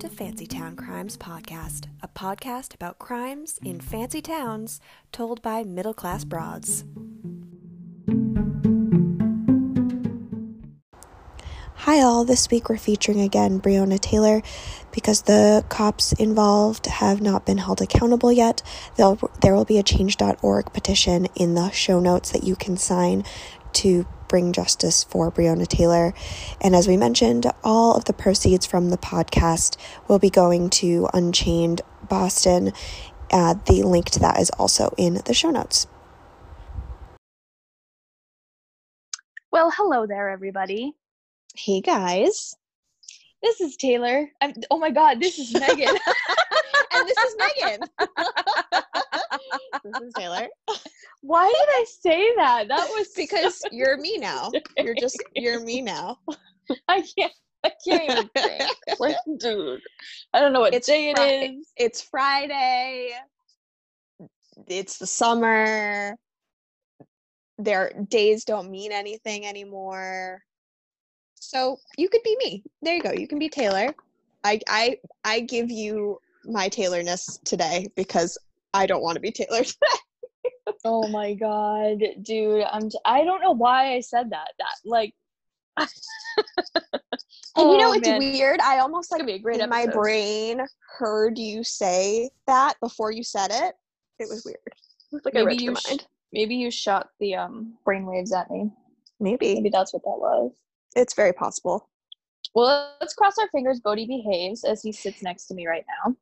to Fancy Town Crimes Podcast, a podcast about crimes in fancy towns told by middle class broads. Hi, all. This week we're featuring again Breonna Taylor because the cops involved have not been held accountable yet. There will be a change.org petition in the show notes that you can sign to bring justice for Breonna Taylor. And as we mentioned, all of the proceeds from the podcast will be going to Unchained Boston. Uh, the link to that is also in the show notes. Well, hello there, everybody. Hey guys. This is Taylor. I'm, oh my God, this is Megan. this is Megan. this is Taylor. Why did I say that? That was Because you're me now. You're just you're me now. I can't. I can't even think. Like, dude, I don't know what It's day Fri- it is. It's Friday. It's the summer. Their days don't mean anything anymore. So you could be me. There you go. You can be Taylor. I I I give you my Taylorness today because I don't want to be Taylor today. Oh my God, dude. I'm. T- I don't know why I said that. That like. And you know Oh, it's man. weird. I almost like be a great in my brain heard you say that before you said it. It was weird. Like I Maybe read you. your Sh- mind. maybe you shot the um brainwaves at me. Maybe Maybe that's what that was. it's very possible. Well, let's cross our fingers. Bodhi behaves as he sits next to me right now.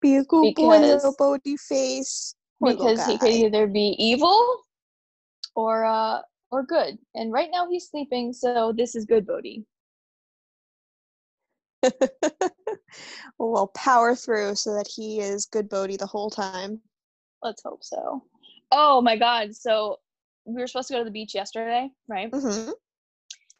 Be a good boy, little Bodhi face. Poor because he could either be evil or uh or good. And right now he's sleeping, so this is good, Bodhi. we'll power through so that he is good Bodhi the whole time. Let's hope so. Oh my god, so we were supposed to go to the beach yesterday, right? hmm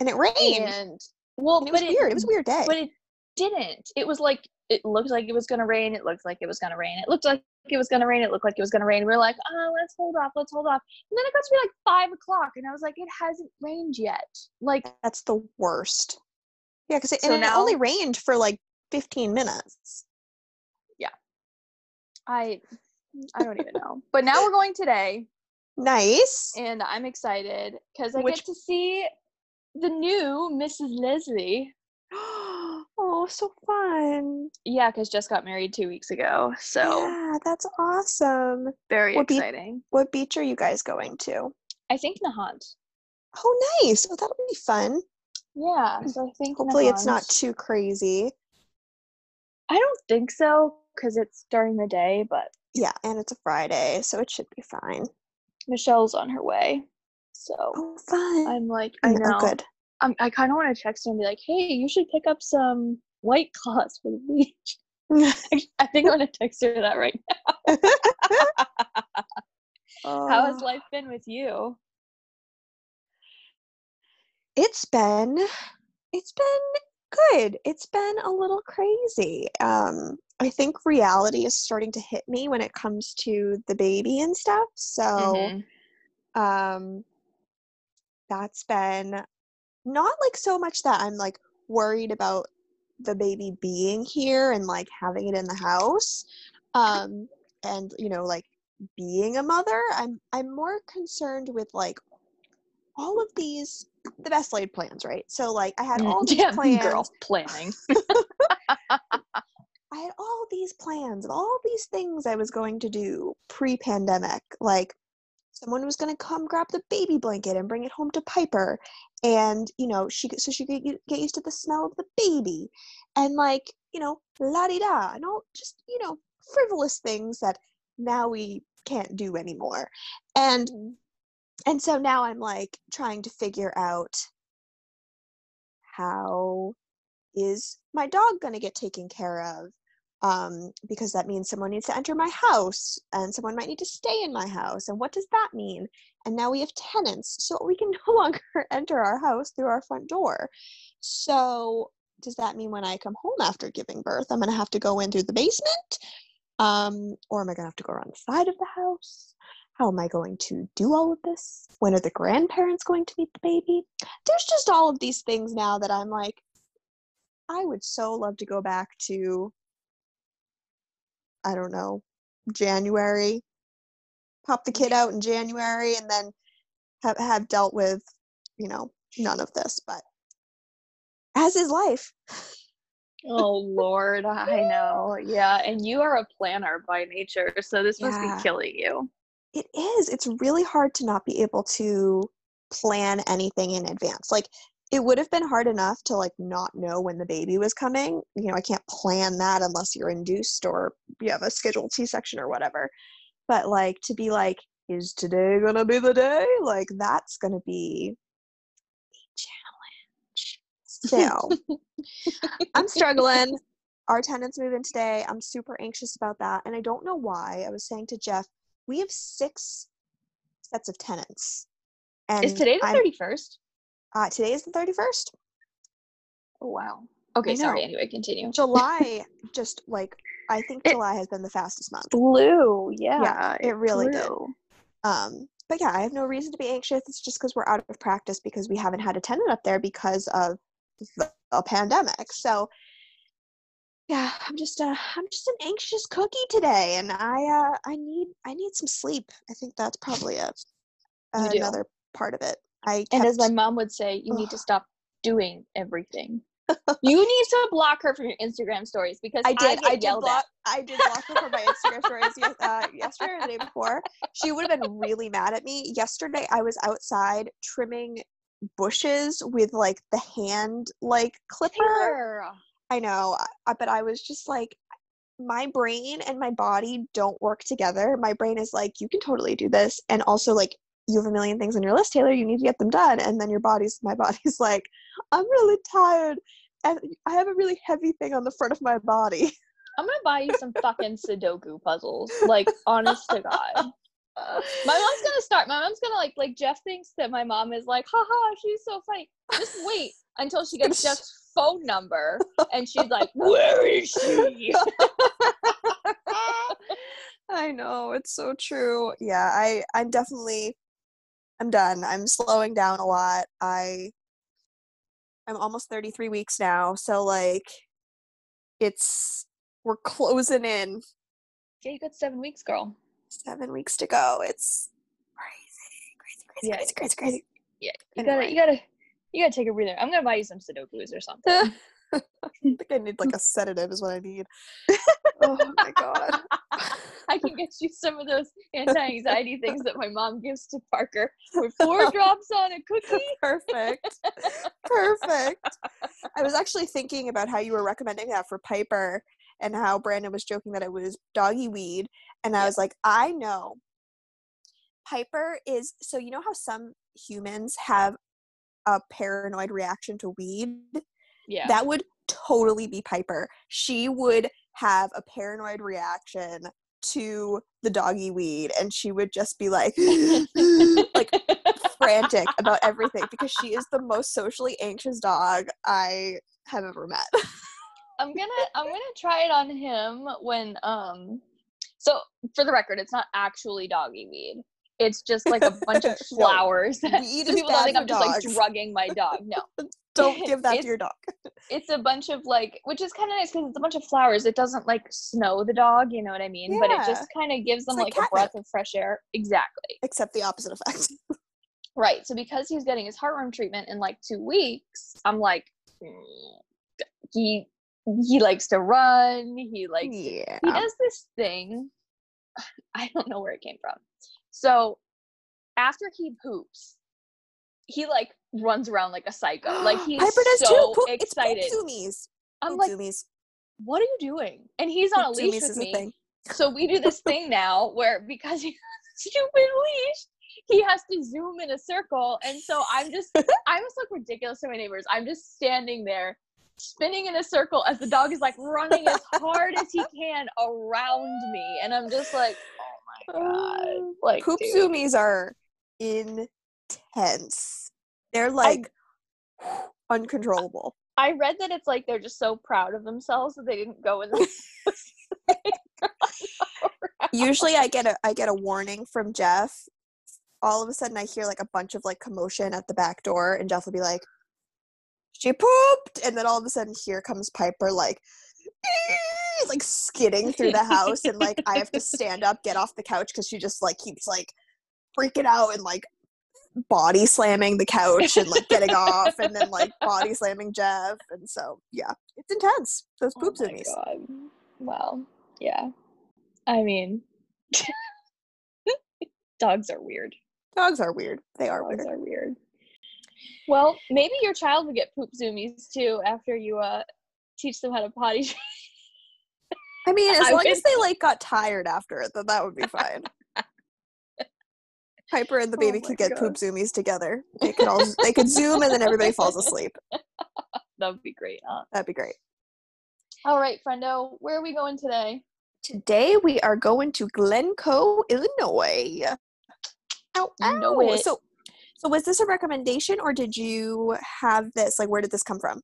And it rained. And well, and it was but weird. It was a weird day. But it didn't. It was like it looked like it was gonna rain. It looked like it was gonna rain. It looked like it was gonna rain. It looked like it was gonna rain. We are like, oh, let's hold off. Let's hold off. And then it got to be like five o'clock, and I was like, it hasn't rained yet. Like That's the worst. Yeah, because it, So and it only rained for like 15 minutes. Yeah, I, I don't even know. But now we're going today, Nice. and I'm excited because I Which- get to see the new Mrs. Leslie. oh, so fun. Yeah, because just got married two weeks ago, so Yeah, that's awesome. very What be- exciting. What beach are you guys going to? I think Nahant. Oh, nice. Oh, that'll be fun. Yeah, so I think Hopefully, it's not too crazy. I don't think so because it's during the day, but Yeah, and it's a Friday, so it should be fine. Michelle's on her way. So Oh, fun. I'm like, I Mm, know. Oh, good. I'm, I kind of want to text her and be like, hey, you should pick up some white claws for the beach. I think I'm going to text her that right now. How has Oh, life been with you? It's been, it's been good. It's been a little crazy. Um, I think reality is starting to hit me when it comes to the baby and stuff. So, Mhm. um that's been not like so much that i'm like worried about the baby being here and like having it in the house um and you know like being a mother i'm i'm more concerned with like all of these the best laid plans right so like i had all Mm, these yeah, plans girl planning. I had all these plans and all these things I was going to do pre pandemic. Like, someone was going to come grab the baby blanket and bring it home to Piper. And, you know, she so she could get get used to the smell of the baby. And, like, you know, la di da. And all just, you know, frivolous things that now we can't do anymore. And, and so now I'm like trying to figure out how is my dog going to get taken care of um, because that means someone needs to enter my house and someone might need to stay in my house and what does that mean? And now we have tenants so we can no longer enter our house through our front door. So does that mean when i come home after giving birth i'm going to have to go in through the basement? Um, or am i going to have to go around the side of the house? How am i going to do all of this? When are the grandparents going to meet the baby? There's just all of these things now that i'm like I would so love to go back to I don't know, January. Pop the kid out in January and then have have dealt with, you know, none of this, but as is life. Oh Lord, I know. Yeah, and you are a planner by nature, so this must Yeah. be killing you. It is. It's really hard to not be able to plan anything in advance. Like it would have been hard enough to like not know when the baby was coming. You know, I can't plan that unless you're induced or you have a scheduled C-section or whatever. But like to be like is today going to be the day? Like that's going to be a challenge. So, I'm struggling. Our tenants move in today. I'm super anxious about that. And I don't know why. I was saying to Jeff, we have six sets of tenants. And Is today the I'm- thirty first? Uh, today is the 31st. Oh wow. Okay, sorry. Anyway, continue. July just like I think It- July has been the fastest month. Blue, yeah, Yeah, it really did. Um, but yeah, I have no reason to be anxious. It's just because we're out of practice because we haven't had a tenant up there because of the, the pandemic. So yeah, I'm just uh I'm just an anxious cookie today, and I uh I need I need some sleep. I think that's probably a another part of it. I And as my mom would say, you need to stop doing everything. you need to block her from your Instagram stories because I did. get I, did block. at. I did block her from my Instagram stories yes, uh, yesterday or the day before. She would have been really mad at me. Yesterday, I was outside trimming bushes with like the hand like clipper. I know, I, but I was just like, my brain and my body don't work together. My brain is like, you can totally do this, and also like. You have a million things on your list, Taylor. You need to get them done. And then your body's, my body's like, I'm really tired and I have a really heavy thing on the front of my body. I'm gonna buy you some fucking Sudoku puzzles. Like, honest to God. My mom's gonna start. My mom's gonna like like Jeff thinks that my mom is like, haha, she's so funny. Just wait until she gets Jeff's phone number and she's like, Where is she? I know it's so true. Yeah, I I'm definitely I'm done. I'm slowing down a lot. I I'm almost 33 weeks now, so like it's we're closing in. Yeah, you got seven weeks, girl. 7 weeks to go. It's crazy. Crazy, crazy, Yeah. crazy, crazy, crazy. Yeah, you gotta, you gotta, you gotta take a breather. I'm gonna buy you some Sudokus or something. I think I need like a sedative is what I need. oh my god. I can get you some of those anti-anxiety things that my mom gives to Parker with four drops on a cookie. Perfect. Perfect. I was actually thinking about how you were recommending that for Piper and how Brandon was joking that it was doggy weed. And I was like, I know. Piper is so you know how some humans have a paranoid reaction to weed? Yeah. That would totally be Piper. She would have a paranoid reaction to the doggy weed and she would just be like like frantic about everything because she is the most socially anxious dog I have ever met. I'm gonna I'm gonna try it on him when um so for the record it's not actually doggy weed. It's just like a bunch of No, flowers. that- weed so people don't think I'm just like drugging my dog. No. Don't give that to your dog. It's a bunch of like which is kinda nice because it's a bunch of flowers. It doesn't like snow the dog, you know what I mean? Yeah. But it just kinda gives them like like, a breath of fresh air. Exactly. Except the opposite effect. Right. So because he's getting his heartworm treatment in like two weeks, I'm like, "Mm, he he likes to run. He likes yeah. he does this thing. I don't know where it came from. So after he poops, he like runs around like a psycho. Like he's so too. Poop, excited. It's. I'm like, what are you doing? And he's on a leash with me. So we do this thing now where because he has a stupid leash, he has to zoom in a circle. And so I'm just I must look ridiculous to my neighbors. I'm just standing there spinning in a circle as the dog is like running as hard as he can around me. And I'm just like, oh my god. Like Poop dude. zoomies are intense. They're like uncontrollable. I read that it's like they're just so proud of themselves that they didn't go in the Usually I get a I get a warning from Jeff. All of a sudden I hear like a bunch of like commotion at the back door and Jeff will be like she pooped, and then all of a sudden here comes Piper like like skidding through the house and like I have to stand up, get off the couch because she just like keeps like freaking out and like body slamming the couch and like getting off and then like body slamming Jeff. And so yeah, it's intense. Those poop oh my zoomies. God. Well, yeah. I mean, dogs are weird. Dogs are weird. They are Dogs weird. are weird. Well, maybe your child would get poop zoomies too after you uh teach them how to potty. I mean, as I long as they like got tired after it, then that would be fine. Piper and the Oh baby my could get God. poop zoomies together. They could all they could zoom and then everybody falls asleep. That would be great, huh? That'd be great. All right, friendo, where are we going today? Today we are going to Glencoe, Illinois. Ow, You know it. So, so was this a recommendation or did you have this? Like, where did this come from?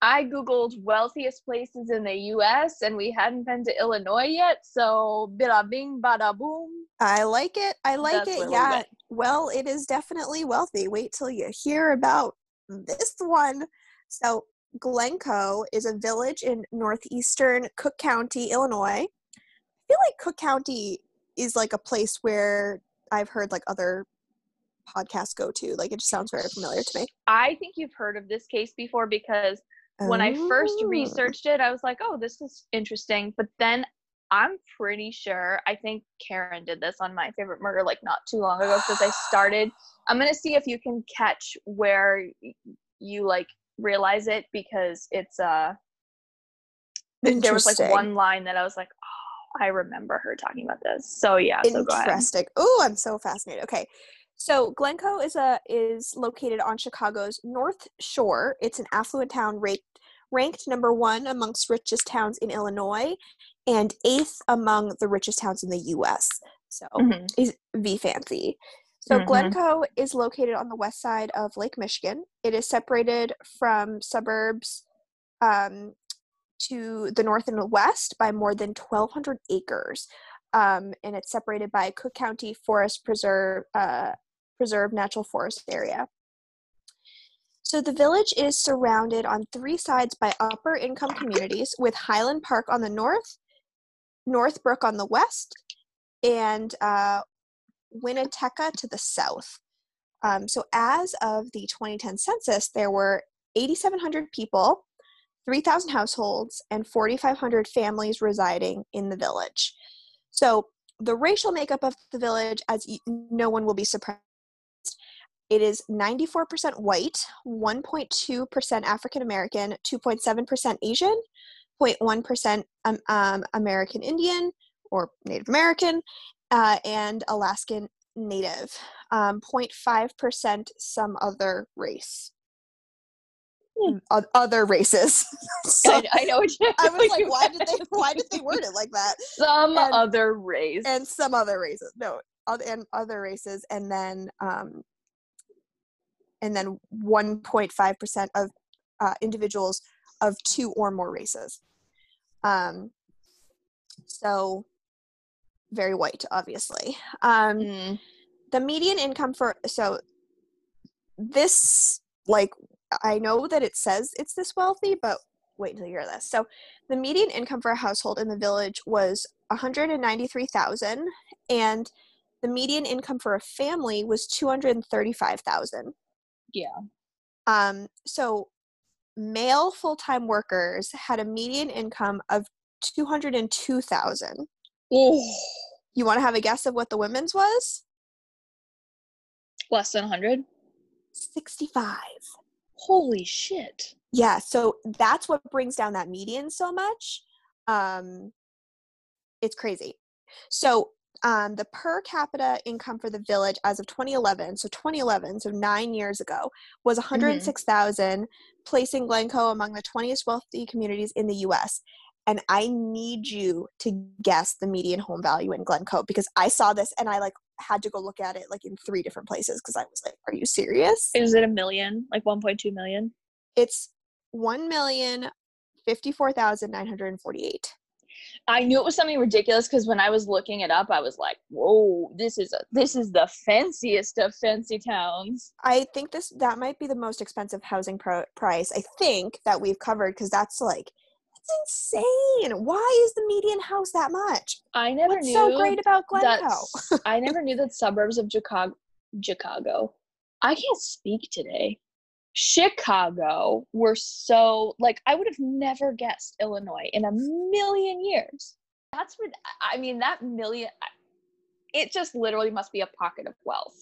I googled wealthiest places in the U.S. and we hadn't been to Illinois yet, so bada bing, bada boom. I like it. I like That's it. where we Yeah. Well, it is definitely wealthy. Wait till you hear about this one. So, Glencoe is a village in northeastern Cook County, Illinois. I feel like Cook County is like a place where I've heard like other podcasts go to. Like, it just sounds very familiar to me. I think you've heard of this case before because when I first Oh. researched it, I was like, oh, this is interesting. But then I'm pretty sure, I think Karen did this on My Favorite Murder like not too long ago because I started. I'm going to see if you can catch where you like realize it because it's, uh, th- there was like one line that I was like, oh, I remember her talking about this. So yeah, so go ahead. Interesting. Oh, I'm so fascinated. Okay. So Glencoe is a is located on Chicago's North Shore. It's an affluent town ranked ranked number one amongst richest towns in Illinois and eighth among the richest towns in the US. So Mhm. is V fancy. So Mhm. Glencoe is located on the west side of Lake Michigan. It is separated from suburbs um, to the north and the west by more than 1,200 acres, um, and it's separated by Cook County Forest Preserve uh, Preserve Natural Forest area. So the village is surrounded on three sides by upper income communities, with Highland Park on the north, Northbrook on the west, and uh, to the south. Um, so as of the 2010 census, there were 8,700 people, 3,000 households, and 4,500 families residing in the village. So the racial makeup of the village, as no one will be surprised, it is 94% white, 1.2% African American, 2.7% Asian, 0.1% um, um, American Indian or Native American, uh, and Alaskan Native. Um, 0.5% some other race. Hmm. O- other races. so I, I know what you I was like, why did they why did they word it like that? Some and- other race. And some other races. No, other and other races, and then um, and then 1.5 percent of uh, individuals of two or more races. Um, so very white, obviously. Um, Mm. the median income for so this like I know that it says it's this wealthy, but wait until you hear this. So the median income for a household in the village was 193,000 and the median income for a family was 235,000. Yeah. Um so male full-time workers had a median income of 202,000. Oh, You want to have a guess of what the women's was? less than 100? 65. Holy shit. Yeah, so that's what brings down that median so much. Um, it's crazy. So um, the per capita income for the village as of 2011, so 2011, so nine years ago, was 106,000, placing Glencoe among the 20th wealthy communities in the U.S. And I need you to guess the median home value in Glencoe because I saw this and I like had to go look at it like in three different places because I was like, "Are you serious?" Is it a million? Like 1.2 million? It's one million fifty-four thousand nine hundred forty-eight. I knew it was something ridiculous because when I was looking it up, I was like, "Whoa, this is a this is the fanciest of fancy towns." I think this that might be the most expensive housing pro- price I think that we've covered because that's like that's insane. Why is the median house that much? I never What's knew so great about Glencoe? I never knew that suburbs of Chicago, Chicago, I can't speak today. Chicago were so like I would have never guessed Illinois in a million years. That's what I mean. That million, it just literally must be a pocket of wealth.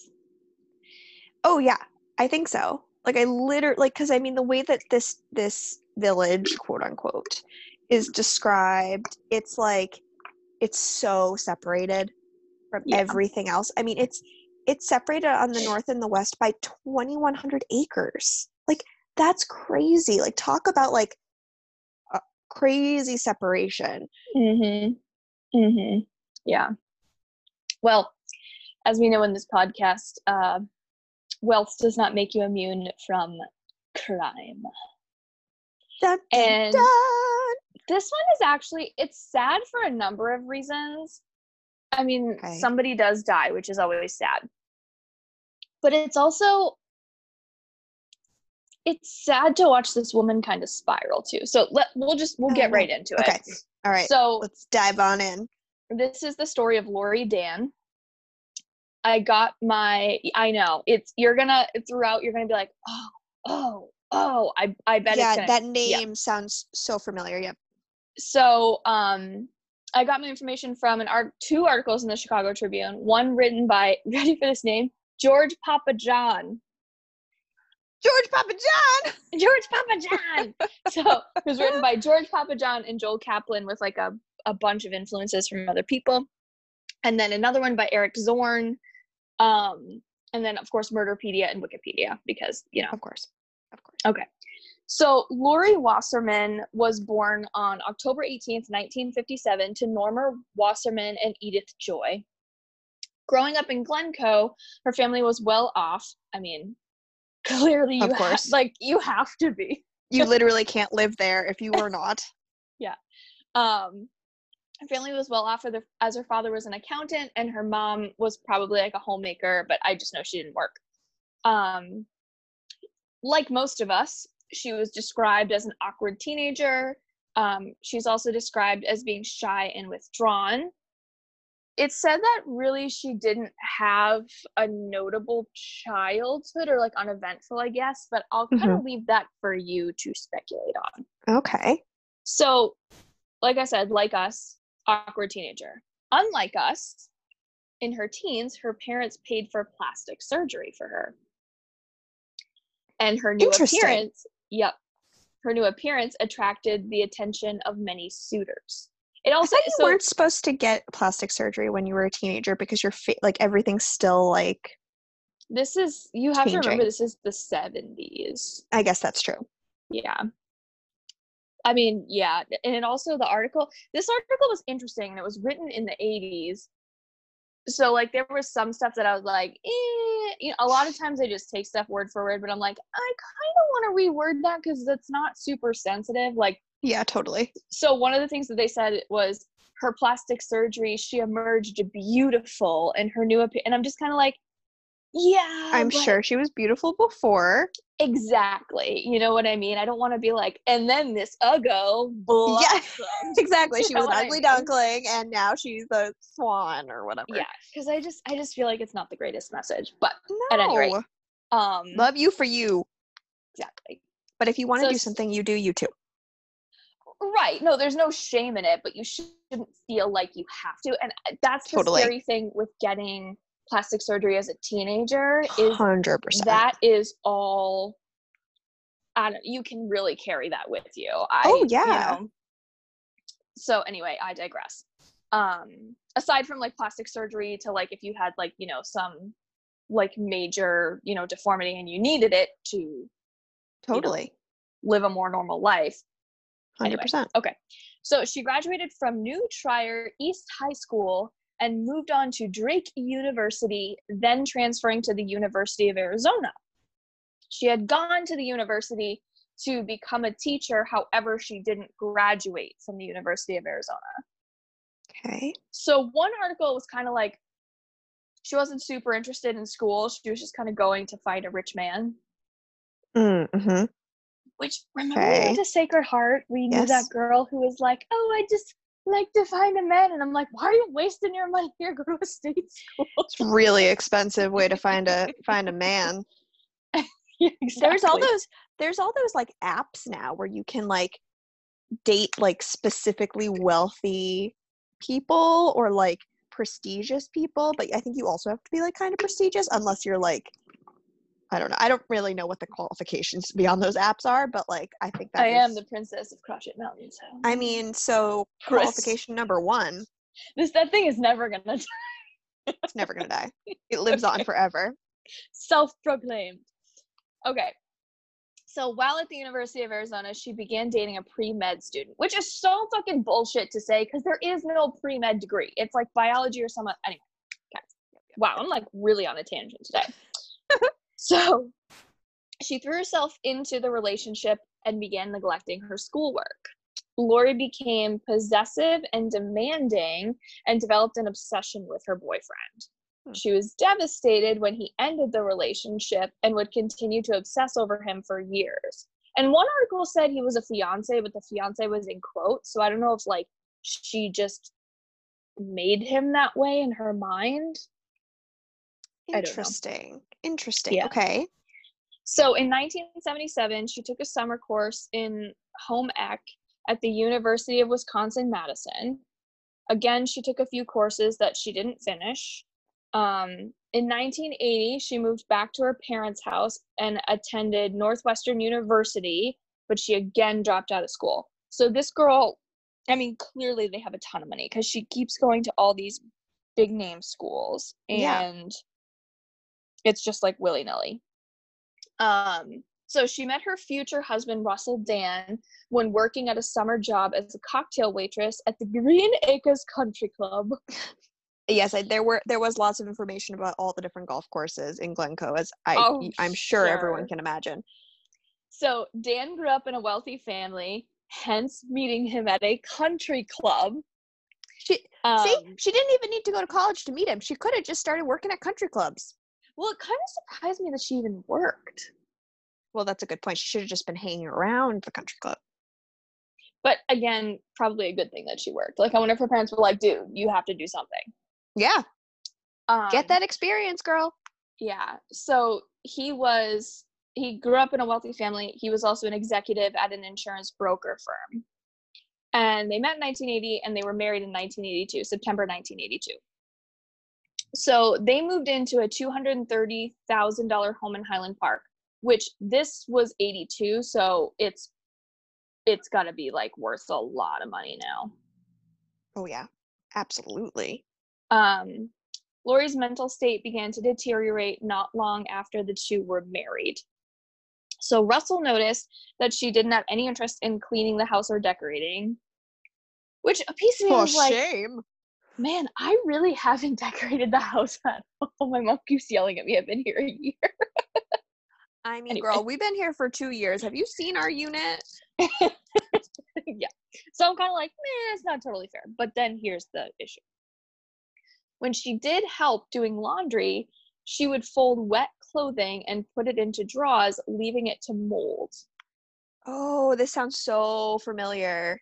Oh yeah, I think so. Like I literally like because I mean the way that this this village quote unquote is described, it's like it's so separated from Yeah. everything else. I mean it's it's separated on the north and the west by 2100 acres. Like that's crazy. Like talk about like a crazy separation. Mm-hmm. Mm-hmm. Yeah. Well, as we know in this podcast, uh, wealth does not make you immune from crime. Dun, dun, And- dun. this one is actually it's sad for a number of reasons i mean Okay. somebody does die which is always sad but it's also it's sad to watch this woman kind of spiral too so let we'll just we'll get right into it. Okay. All right. so let's dive on in. this is the story of laurie dann i got my i know it's you're gonna throughout you're gonna be like oh oh oh i i bet yeah, it's gonna that name sounds so familiar. Yep. so um i got my information from an art two articles in the chicago tribune one written by ready for this name george papajohn George Papajohn. george papajohn so it was written by george papajohn and joel kaplan with like a, a bunch of influences from other people and then another one by eric zorn um and then of course murderpedia and wikipedia because you know Of course. Of course. Okay. So Laurie Wasserman was born on October 18th, 1957 to Norma Wasserman and Edith Joy. Growing up in Glencoe, her family was well off. I mean, clearly you Of ha- like you have to be. You literally can't live there if you were not. Yeah. Um her family was well off as her father was an accountant and her mom was probably like a homemaker, but I just know she didn't work. Um like most of us, she was described as an awkward teenager. Um, she's also described as being shy and withdrawn. It's said that really she didn't have a notable childhood or like uneventful, I guess, but I'll kind of mm-hmm. leave that for you to speculate on. Okay. So, like I said, like us, awkward teenager. Unlike us, in her teens, her parents paid for plastic surgery for her. And her new appearance, yep, her new appearance attracted the attention of many suitors. It also you so weren't supposed to get plastic surgery when you were a teenager because your fa- like everything's still like this is you have to remember this is the 70s. I guess that's true. Yeah. I mean, yeah. And also the article, this article was interesting and it was written in the 80s. So like there was some stuff that I was like, eh, you know, a lot of times I just take stuff word for word, but I'm like, I kind of want to reword that because that's not super sensitive. Like, Yeah, totally. so one of the things that they said was her plastic surgery, she emerged beautiful in her new appearance. And I'm just kind of like, yeah, I'm sure she was beautiful before. Exactly. You know what I mean? I don't want to be like, and then this Uggo blossomed. Exactly. She You was an what I ugly mean? duckling and now she's a swan or whatever. Yeah, because I just I just feel like it's not the greatest message. But No. At any rate, um Love you for you. exactly. But if you want to So do something, you do you too. Right. No, there's no shame in it, but you shouldn't feel like you have to. And uh, that's the Totally. scary thing with getting plastic surgery as a teenager is Hundred percent. that is all I don't, you can really carry that with you. I, Oh, you yeah. know. so anyway, I digress. Um, aside from like plastic surgery to like if you had like, you know, some like major, you know, deformity and you needed it to Totally. live a more normal life. Hundred Anyway, percent. Okay. So she graduated from New Trier East High School and moved on to Drake University, then transferring to the University of Arizona. She had gone to the university to become a teacher, however, she didn't graduate from the University of Arizona. Okay. So one article was kind of like she wasn't super interested in school. She was just kind of going to find a rich man. Mm-hmm. Which remember we went Okay. to Sacred Heart? We knew that girl who was like, "Oh, I just like to find a man," and I'm like, "Why are you wasting your money here? Go to a state school." It's really expensive way to find a find a man. Yeah, There's all those there's all those like apps now where you can like date like specifically wealthy people or like prestigious people, but I think you also have to be like kind of prestigious unless you're like I don't know. I don't really know what the qualifications to be on those apps are, but like I think that I am the princess of Crotched Mountain. So I mean, so Chris. qualification number one, this that thing is never gonna die. it's never gonna die. It lives on forever. self-proclaimed. Okay. So while at the University of Arizona, she began dating a pre-med student, which is so fucking bullshit to say because there is no pre-med degree. It's like biology or some anyway. Guys, wow, I'm like really on a tangent today. so she threw herself into the relationship and began neglecting her schoolwork. Laurie became possessive and demanding and developed an obsession with her boyfriend. Hmm. She was devastated when he ended the relationship and would continue to obsess over him for years. And one article said he was a fiance, but the fiance was in quotes. So I don't know if like she just made him that way in her mind. I don't know. Interesting. Interesting. Yeah. Okay. So in 1977, she took a summer course in home ec at the University of Wisconsin Madison. Again, she took a few courses that she didn't finish. Um, in 1980, she moved back to her parents' house and attended Northwestern University, but she again dropped out of school. So this girl, I mean, clearly they have a ton of money because she keeps going to all these big name schools Yeah. It's just like willy nilly. Um, so she met her future husband, Russell Dann, when working at a summer job as a cocktail waitress at the Green Acres Country Club. Yes, I, there were there was lots of information about all the different golf courses in Glencoe, as I Oh, I'm sure everyone can imagine. So Dann grew up in a wealthy family, hence meeting him at a country club. She Um, see, she didn't even need to go to college to meet him. She could have just started working at country clubs. Well, it kind of surprised me that she even worked. Well, that's a good point. She should have just been hanging around the country club. But again, probably a good thing that she worked. Like, I wonder if her parents were like, dude, you have to do something. Yeah, Um, get that experience, girl. Yeah. So he was he grew up in a wealthy family. He was also an executive at an insurance broker firm. And they met in 1980 and they were married in 1982, September 1982. So they moved into a $230,000 home in Highland Park, which this was 82, so it's it's got to be like worth a lot of money now. Oh yeah, absolutely. Um, Laurie's mental state began to deteriorate not long after the two were married. So Russell noticed that she didn't have any interest in cleaning the house or decorating, which a piece of me was like, shame. Man, I really haven't decorated the house at all. My mom keeps yelling at me. I've been here a year. I mean, Anyway. girl, we've been here for two years. Have you seen our unit? yeah. So I'm kind of like, nah, it's not totally fair. But then here's the issue. When she did help doing laundry, she would fold wet clothing and put it into drawers, leaving it to mold. Oh, this sounds so familiar.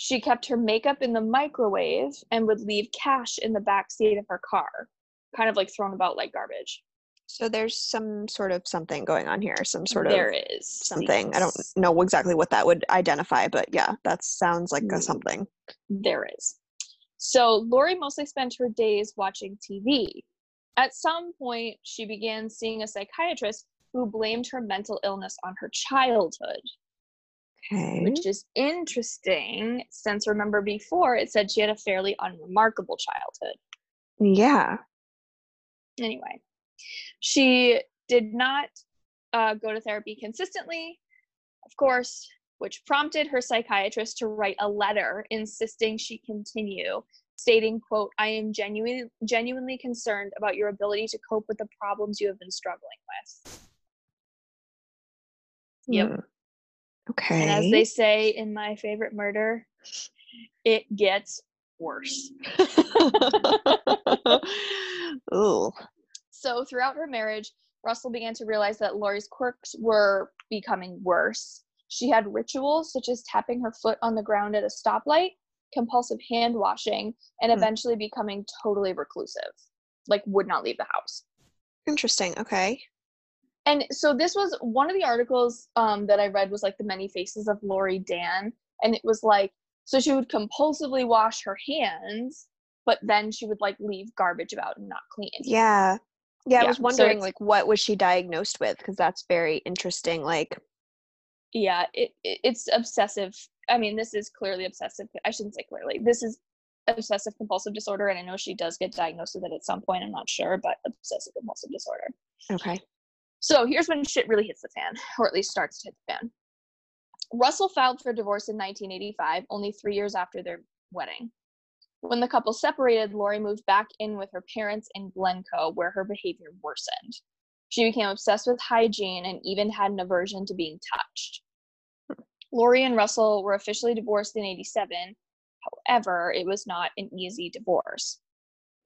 She kept her makeup in the microwave and would leave cash in the back seat of her car, kind of like thrown about like garbage. So there's some sort of something going on here, some sort of there is something. I don't know exactly what that would identify, but yeah, that sounds like a Mm. something. There is. So Laurie mostly spent her days watching TV. At some point, she began seeing a psychiatrist who blamed her mental illness on her childhood, Okay. which is interesting since remember before it said she had a fairly unremarkable childhood. Yeah. Anyway, she did not uh, go to therapy consistently, of course, which prompted her psychiatrist to write a letter insisting she continue, stating, quote, I am genuinely genuinely concerned about your ability to cope with the problems you have been struggling with. Yep. Okay. And as they say in my favorite murder, it gets worse. Ooh. So throughout her marriage, Russell began to realize that Laurie's quirks were becoming worse. She had rituals such as tapping her foot on the ground at a stoplight, compulsive hand washing, and Hmm. eventually becoming totally reclusive, like would not leave the house. Interesting. Okay. And so this was one of the articles um, that I read was like the many faces of Laurie Dann, and it was like so she would compulsively wash her hands, but then she would like leave garbage about and not clean. Yeah. Yeah, I Yeah, was wondering it's- like what was she diagnosed with because that's very interesting. Like, yeah it, it it's obsessive i mean this is clearly obsessive i shouldn't say clearly this is obsessive compulsive disorder and i know she does get diagnosed with it at some point i'm not sure but obsessive compulsive disorder okay. So here's when shit really hits the fan or at least starts to hit the fan russell filed for divorce in 1985 only three years after their wedding when the couple separated laurie moved back in with her parents in glencoe where her behavior worsened she became obsessed with hygiene and even had an aversion to being touched. Laurie and Russell were officially divorced in 87. However, it was not an easy divorce.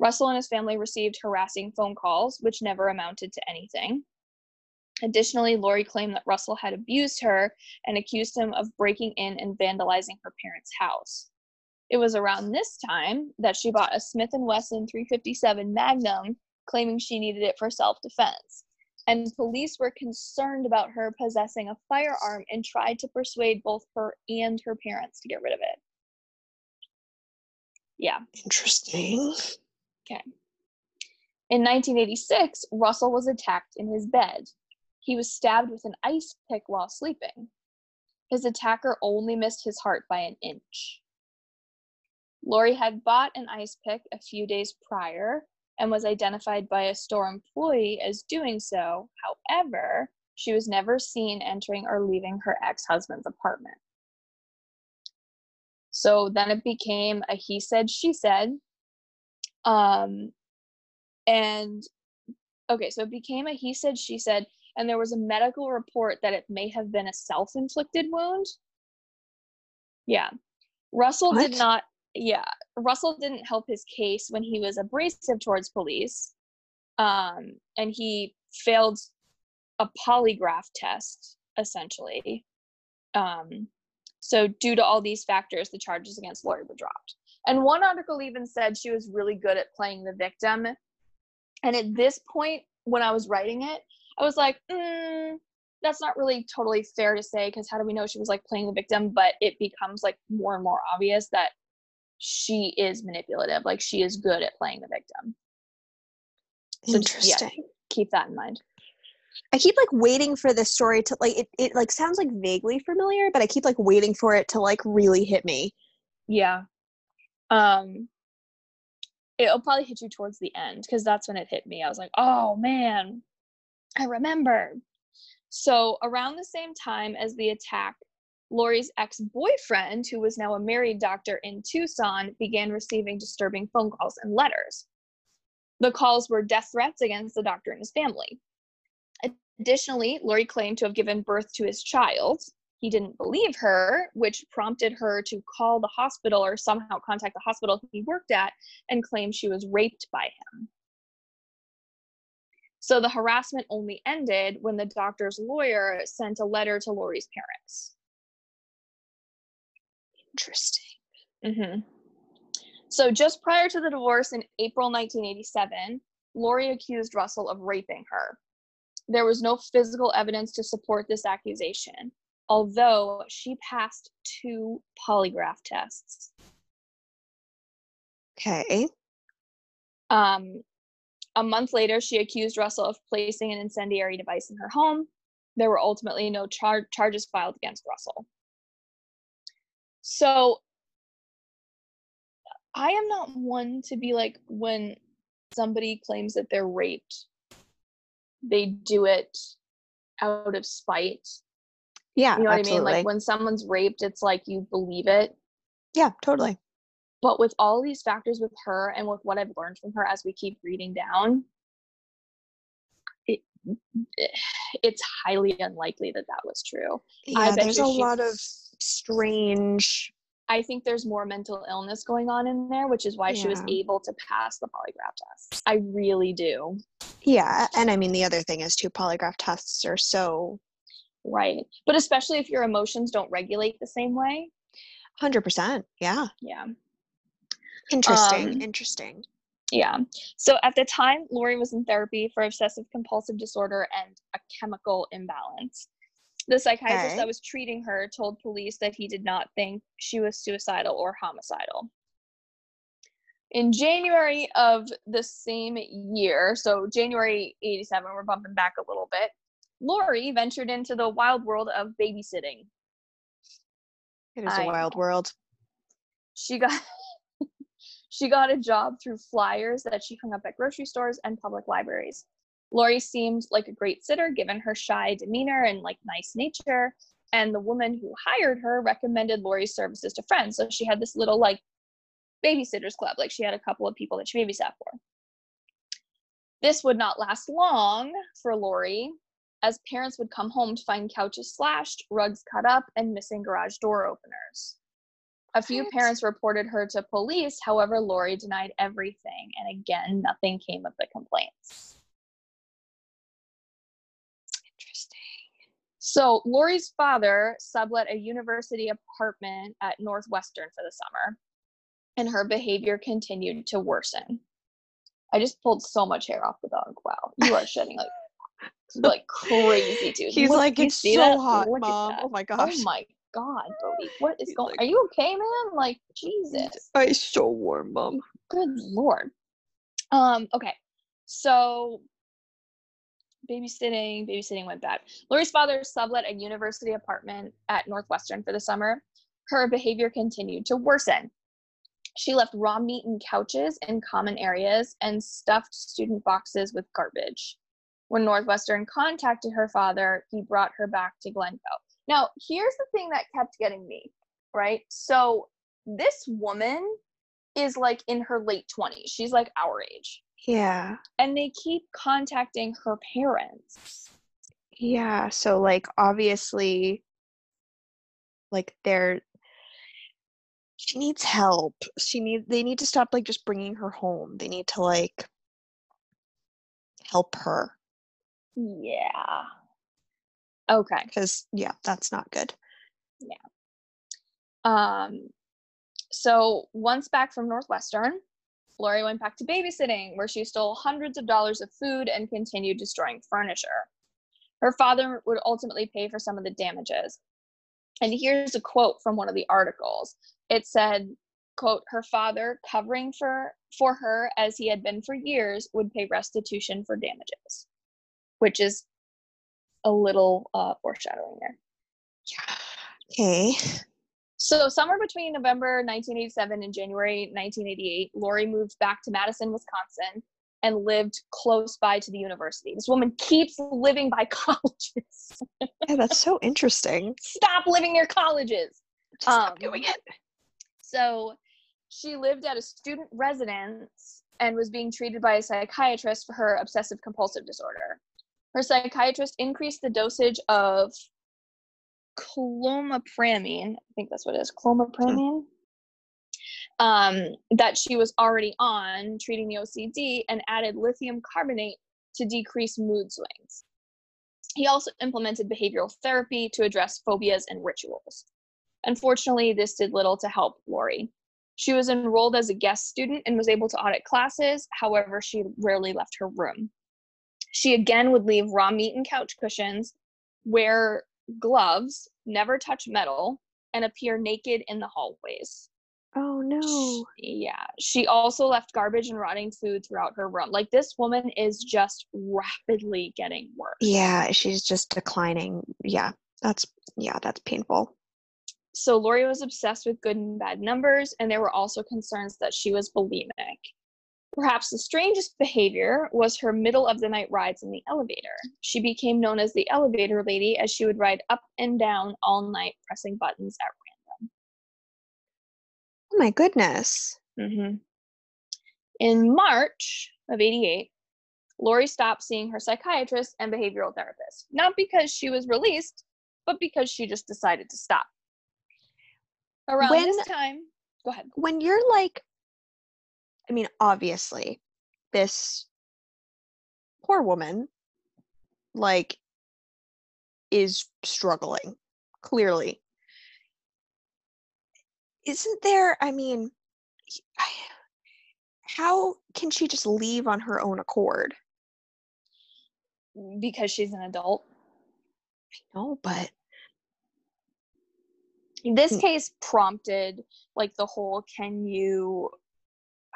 Russell and his family received harassing phone calls, which never amounted to anything. Additionally, Laurie claimed that Russell had abused her and accused him of breaking in and vandalizing her parents' house. It was around this time that she bought a Smith & Wesson 357 Magnum, claiming she needed it for self-defense and police were concerned about her possessing a firearm and tried to persuade both her and her parents to get rid of it. Yeah. Interesting. Okay. In 1986, Russell was attacked in his bed. He was stabbed with an ice pick while sleeping. His attacker only missed his heart by an inch. Laurie had bought an ice pick a few days prior and was identified by a store employee as doing so. However, she was never seen entering or leaving her ex husband's apartment. So then it became a he said, she said. Um, and okay, so it became a he said, she said, and there was a medical report that it may have been a self inflicted wound. Yeah. Russell did not, yeah, Russell didn't help his case when he was abrasive towards police. Um, and he failed a polygraph test, essentially. Um, so, due to all these factors, the charges against Laurie were dropped. And one article even said she was really good at playing the victim. And at this point, when I was writing it, I was like, mm, that's not really totally fair to say because how do we know she was like playing the victim? But it becomes like more and more obvious that she is manipulative. Like she is good at playing the victim. So just- yeah. Interesting. Keep that in mind. I keep like waiting for this story to like it, it like sounds like vaguely familiar, but I keep like waiting for it to like really hit me. Yeah. Um it'll probably hit you towards the end because that's when it hit me. I was like, oh man, I remember. So around the same time as the attack, Laurie's ex-boyfriend, who was now a married doctor in Tucson, began receiving disturbing phone calls and letters. The calls were death threats against the doctor and his family. Additionally, Laurie claimed to have given birth to his child. He didn't believe her, which prompted her to call the hospital or somehow contact the hospital he worked at and claim she was raped by him. So the harassment only ended when the doctor's lawyer sent a letter to Laurie's parents. Interesting. hmm So just prior to the divorce in April 1987, Laurie accused Russell of raping her. There was no physical evidence to support this accusation, although she passed two polygraph tests. Okay. Um, a month later, she accused Russell of placing an incendiary device in her home. There were ultimately no char- charges filed against Russell. So, I am not one to be like, when somebody claims that they're raped, they do it out of spite. Yeah. You know what absolutely. I mean? Like, when someone's raped, it's like you believe it. yeah, totally. But with all these factors with her and with what I've learned from her as we keep reading down, it, it's highly unlikely that that was true. I Yeah, there's a lot of strange I think there's more mental illness going on in there, which is why she was able to pass the polygraph test. I really do. Yeah, and I mean the other thing is too polygraph tests are so Right. But especially if your emotions don't regulate the same way. 100%. Yeah. Yeah. Interesting. Um, interesting. Yeah. So at the time, Laurie was in therapy for obsessive compulsive disorder and a chemical imbalance. The psychiatrist Okay. that was treating her told police that he did not think she was suicidal or homicidal. In January of the same year, so January 87, we're bumping back a little bit, Laurie ventured into the wild world of babysitting. It is I a wild world. She got she got a job through flyers that she hung up at grocery stores and public libraries. Laurie seemed like a great sitter given her shy demeanor and like nice nature. And the woman who hired her recommended Laurie's services to friends. So she had this little like babysitters club. Like she had a couple of people that she babysat for. This would not last long for Laurie, as parents would come home to find couches slashed, rugs cut up, and missing garage door openers. A few parents reported her to police, however, Laurie denied everything, and again, nothing came of the complaints. Interesting. So, Laurie's father sublet a university apartment at Northwestern for the summer, and her behavior continued to worsen. I just pulled so much hair off the dog. Wow, you are shedding like like crazy, dude. He's Look, like, it's so that? hot, Look mom. Oh my oh gosh. Oh my god, Bodhi, what is He's going? like- Are you okay, man? Like Jesus. It's so warm, mom. Good lord. Um, okay. So babysitting, babysitting went bad. Laurie's father sublet a university apartment at Northwestern for the summer. Her behavior continued to worsen. She left raw meat and couches in common areas and stuffed student boxes with garbage. When Northwestern contacted her father, he brought her back to Glencoe. Now, here's the thing that kept getting me, right? So, this woman is like in her late 20s. She's like our age. Yeah. And they keep contacting her parents. Yeah. So like obviously like they're she needs help. She need they need to stop like just bringing her home. They need to like help her Yeah. Okay. cuz yeah, that's not good. Yeah. Um, so once back from Northwestern, Laurie went back to babysitting, where she stole hundreds of dollars of food and continued destroying furniture. Her father would ultimately pay for some of the damages. And here's a quote from one of the articles. It said, quote, her father, covering for for her as he had been for years, would pay restitution for damages, which is a little uh, foreshadowing there. Okay. So, somewhere between November 1987 and January 1988, Laurie moved back to Madison, Wisconsin, and lived close by to the university. This woman keeps living by colleges. Yeah, that's so interesting. Stop living near colleges. Just stop Um, doing it. So, she lived at a student residence and was being treated by a psychiatrist for her obsessive compulsive disorder. Her psychiatrist increased the dosage of clomipramine, I think that's what it is, clomipramine, um, that she was already on treating the OCD and added lithium carbonate to decrease mood swings. He also implemented behavioral therapy to address phobias and rituals. Unfortunately, this did little to help Laurie. She was enrolled as a guest student and was able to audit classes. However, she rarely left her room. She again would leave raw meat and couch cushions, wear gloves, never touch metal, and appear naked in the hallways. Oh no. Yeah. She also left garbage and rotting food throughout her room. Like this woman is just rapidly getting worse. Yeah, she's just declining. Yeah. That's yeah, that's painful. So Laurie was obsessed with good and bad numbers, and there were also concerns that she was bulimic. Perhaps the strangest behavior was her middle of the night rides in the elevator. She became known as the elevator lady as she would ride up and down all night, pressing buttons at random. Oh my goodness. random. hmm In March of 88, Laurie stopped seeing her psychiatrist and behavioral therapist, not because she was released, but because she just decided to stop. Around When- this time, go ahead. when you're like i mean obviously this poor woman like is struggling clearly isn't there i mean how can she just leave on her own accord Because she's an adult. no but This Mm. case prompted like the whole can you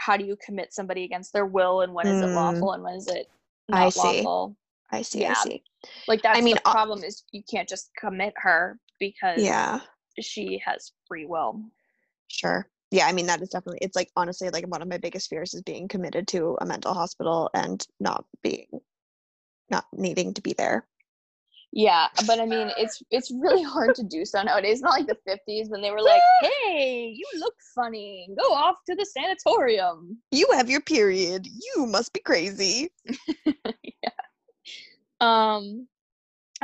how do you commit somebody against their will and when is it Mm. lawful and when is it not I see. lawful? i see Yeah. i see Like that's mean, the problem is you can't just commit her because yeah she has free will. Sure. Yeah, I mean that is definitely it's like honestly like one of my biggest fears is being committed to a mental hospital and not being not needing to be there. Yeah, but I mean, it's it's really hard to do so nowadays. It's not like the '50s when they were like, "Hey, you look funny. Go off to the sanatorium." You have your period. You must be crazy. yeah. Um,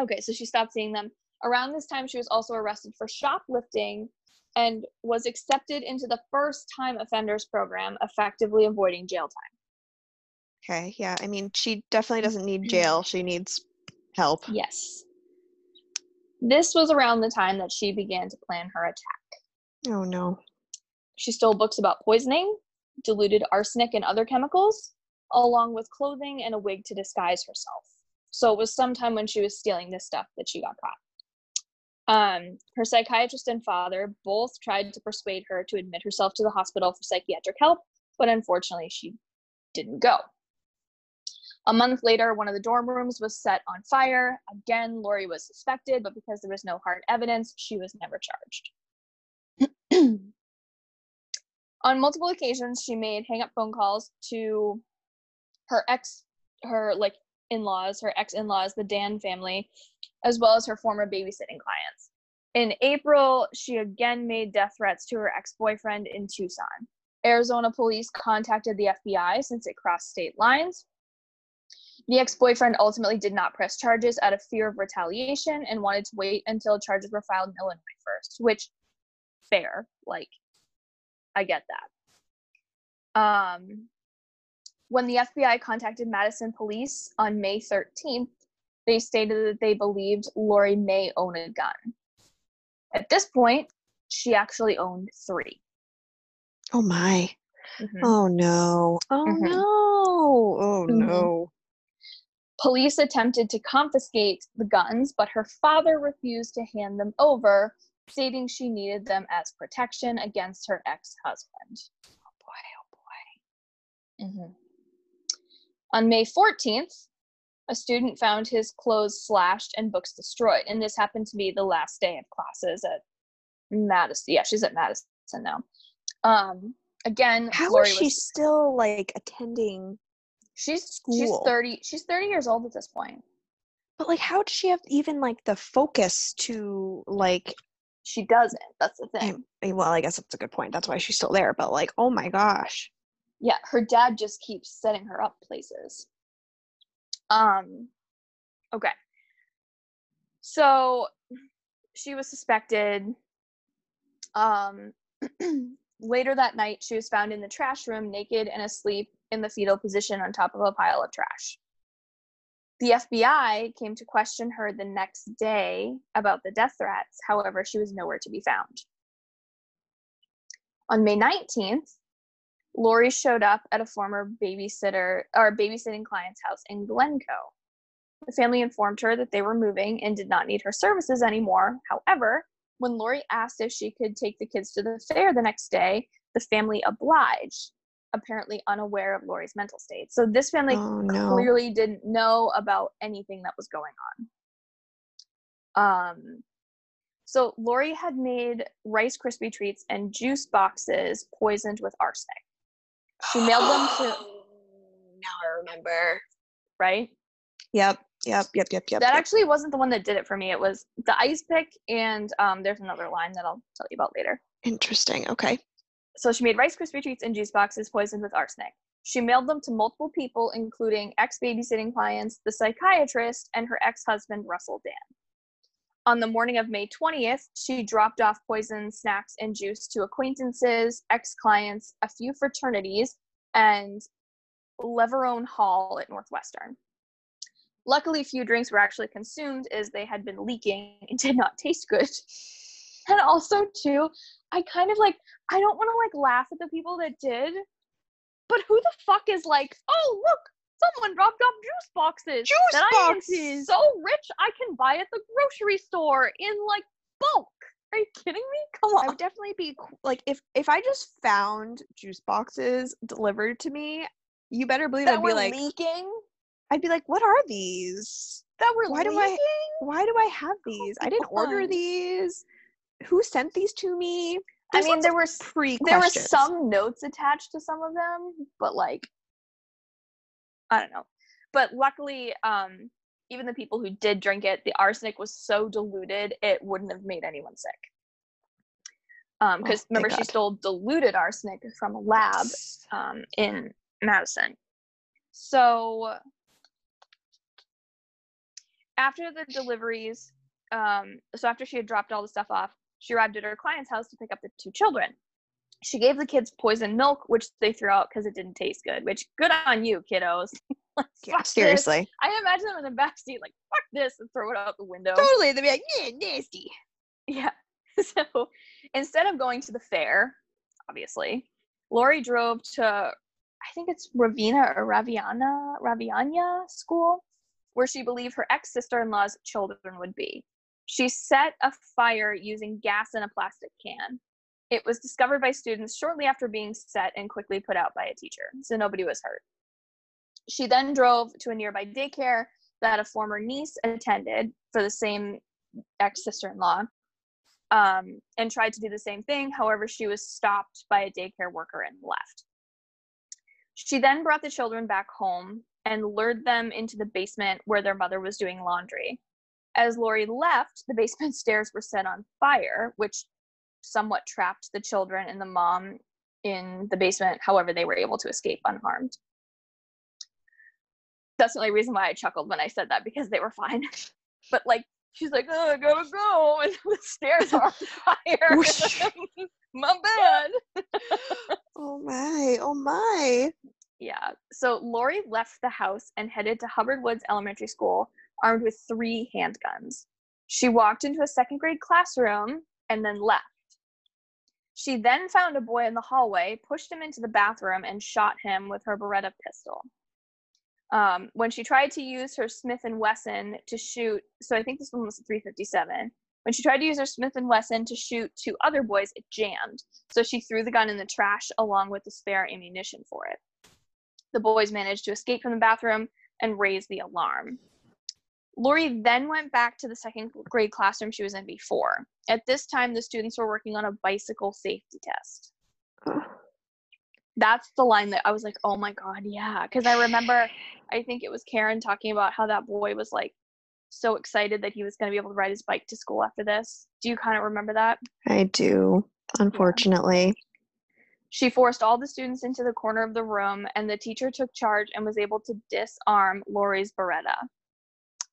okay, so she stopped seeing them. Around this time, she was also arrested for shoplifting and was accepted into the first time offenders program, effectively avoiding jail time. Okay, yeah. I mean she definitely doesn't need jail. She needs help. Yes. This was around the time that she began to plan her attack. Oh no. She stole books about poisoning, diluted arsenic and other chemicals, along with clothing and a wig to disguise herself. So it was sometime when she was stealing this stuff that she got caught. Um, her psychiatrist and father both tried to persuade her to admit herself to the hospital for psychiatric help, but unfortunately she didn't go. A month later, one of the dorm rooms was set on fire. Again, Laurie was suspected, but because there was no hard evidence, she was never charged. on multiple occasions, she made hang up phone calls to her ex, her like in laws, her ex in laws, the Dann family, as well as her former babysitting clients. In April, she again made death threats to her ex boyfriend in Tucson. Arizona police contacted the FBI since it crossed state lines. The ex boyfriend ultimately did not press charges out of fear of retaliation and wanted to wait until charges were filed in Illinois first, which, fair. Like, I get that. Um, when the FBI contacted Madison police on May 13th, they stated that they believed Laurie may own a gun. At this point, she actually owned three. Oh my. Mhm. Oh no. Oh Mhm. no. Oh Mhm. no. Police attempted to confiscate the guns, but her father refused to hand them over, stating she needed them as protection against her ex husband. Oh boy. Oh boy. Mm-hmm. On May 14th, a student found his clothes slashed and books destroyed. And this happened to be the last day of classes at Madison. Yeah, she's at Madison now. Um, again, How Laurie is she was, still like attending she's she's 30 she's 30 years old at this point. But like how does she have even like the focus to like She doesn't. That's the thing. mean, well, I guess that's a good point. That's why she's still there. But like, oh my gosh. yeah her dad just keeps setting her up places um okay so she was suspected um later that night she was found in the trash room naked and asleep in the fetal position on top of a pile of trash the fbi came to question her the next day about the death threats however she was nowhere to be found on may 19th Laurie showed up at a former babysitter or babysitting client's house in Glencoe. The family informed her that they were moving and did not need her services anymore. However, when Laurie asked if she could take the kids to the fair the next day, the family obliged, apparently unaware of Laurie's mental state. So this family oh no. clearly didn't know about anything that was going on. Um, so Laurie had made Rice Krispie treats and juice boxes poisoned with arsenic. She mailed them to now I remember. right. Yep. Yep. Yep. Yep. Yep. that yep. actually wasn't the one that did it for me. It was the ice pick, and um, there's another line that I'll tell you about later. Interesting. Okay. So she made Rice Krispie treats and juice boxes poisoned with arsenic. She mailed them to multiple people, including ex babysitting clients, the psychiatrist, and her ex husband, Russell Dann. On the morning of May 20th, she dropped off poison snacks and juice to acquaintances, ex clients, a few fraternities, and Leverone Hall at Northwestern. Luckily, few drinks were actually consumed as they had been leaking and did not taste good. And also, too, I kind of like, I don't want to like laugh at the people that did, but who the fuck is like, oh, look, someone dropped off juice boxes. Juice that I am boxes! so rich I can buy at the grocery store in like bulk. Are you kidding me? Come on. I would definitely be like if if I just found juice boxes delivered to me, you better believe that I'd be like leaking. I'd be like, what are these? That were Why do leaking. I why do I have these? I didn't order these. Who sent these to me? I mean, there were pre there were some notes attached to some of them, but like, I don't know. But luckily, um, even the people who did drink it, the arsenic was so diluted it wouldn't have made anyone sick. Um, Oh, because remember she stole diluted arsenic from a lab um, in Madison. So after the deliveries, um, so after she had dropped all the stuff off, she arrived at her client's house to pick up the two children. She gave the kids poison milk, which they threw out because it didn't taste good. Which good on you, kiddos. Like, Yeah, fuck this. seriously. I imagine them in the backseat, like fuck this, and throw it out the window. Totally. They'd be like, yeah, nasty. Yeah. So instead of going to the fair, obviously, Laurie drove to I think it's Ravina or Raviana Raviania school, where she believed her ex sister-in-law's children would be. She set a fire using gas in a plastic can. It was discovered by students shortly after being set and quickly put out by a teacher, so nobody was hurt. She then drove to a nearby daycare that a former niece attended for the same ex sister in law um, and tried to do the same thing. However, she was stopped by a daycare worker and left. She then brought the children back home and lured them into the basement where their mother was doing laundry. As Laurie left, the basement stairs were set on fire, which somewhat trapped the children and the mom in the basement. However, they were able to escape unharmed. That's the only reason why I chuckled when I said that because they were fine. but like, she's like, "Oh, I gotta go," and the stairs are on fire. My bad. Oh my. Oh my. Yeah. So Laurie left the house and headed to Hubbard Woods Elementary School armed with three handguns. She walked into a second grade classroom and then left. She then found a boy in the hallway, pushed him into the bathroom, and shot him with her Beretta pistol. Um, when she tried to use her Smith and Wesson to shoot, so I think this one was a 357. When she tried to use her Smith and Wesson to shoot two other boys, it jammed. So she threw the gun in the trash along with the spare ammunition for it. The boys managed to escape from the bathroom and raise the alarm. Laurie then went back to the second grade classroom she was in before. At this time, the students were working on a bicycle safety test. That's the line that I was like, oh my God, yeah. Because I remember, I think it was Karen talking about how that boy was like so excited that he was going to be able to ride his bike to school after this. Do you kind of remember that? I do, unfortunately. She forced all the students into the corner of the room, and the teacher took charge and was able to disarm Laurie's Beretta.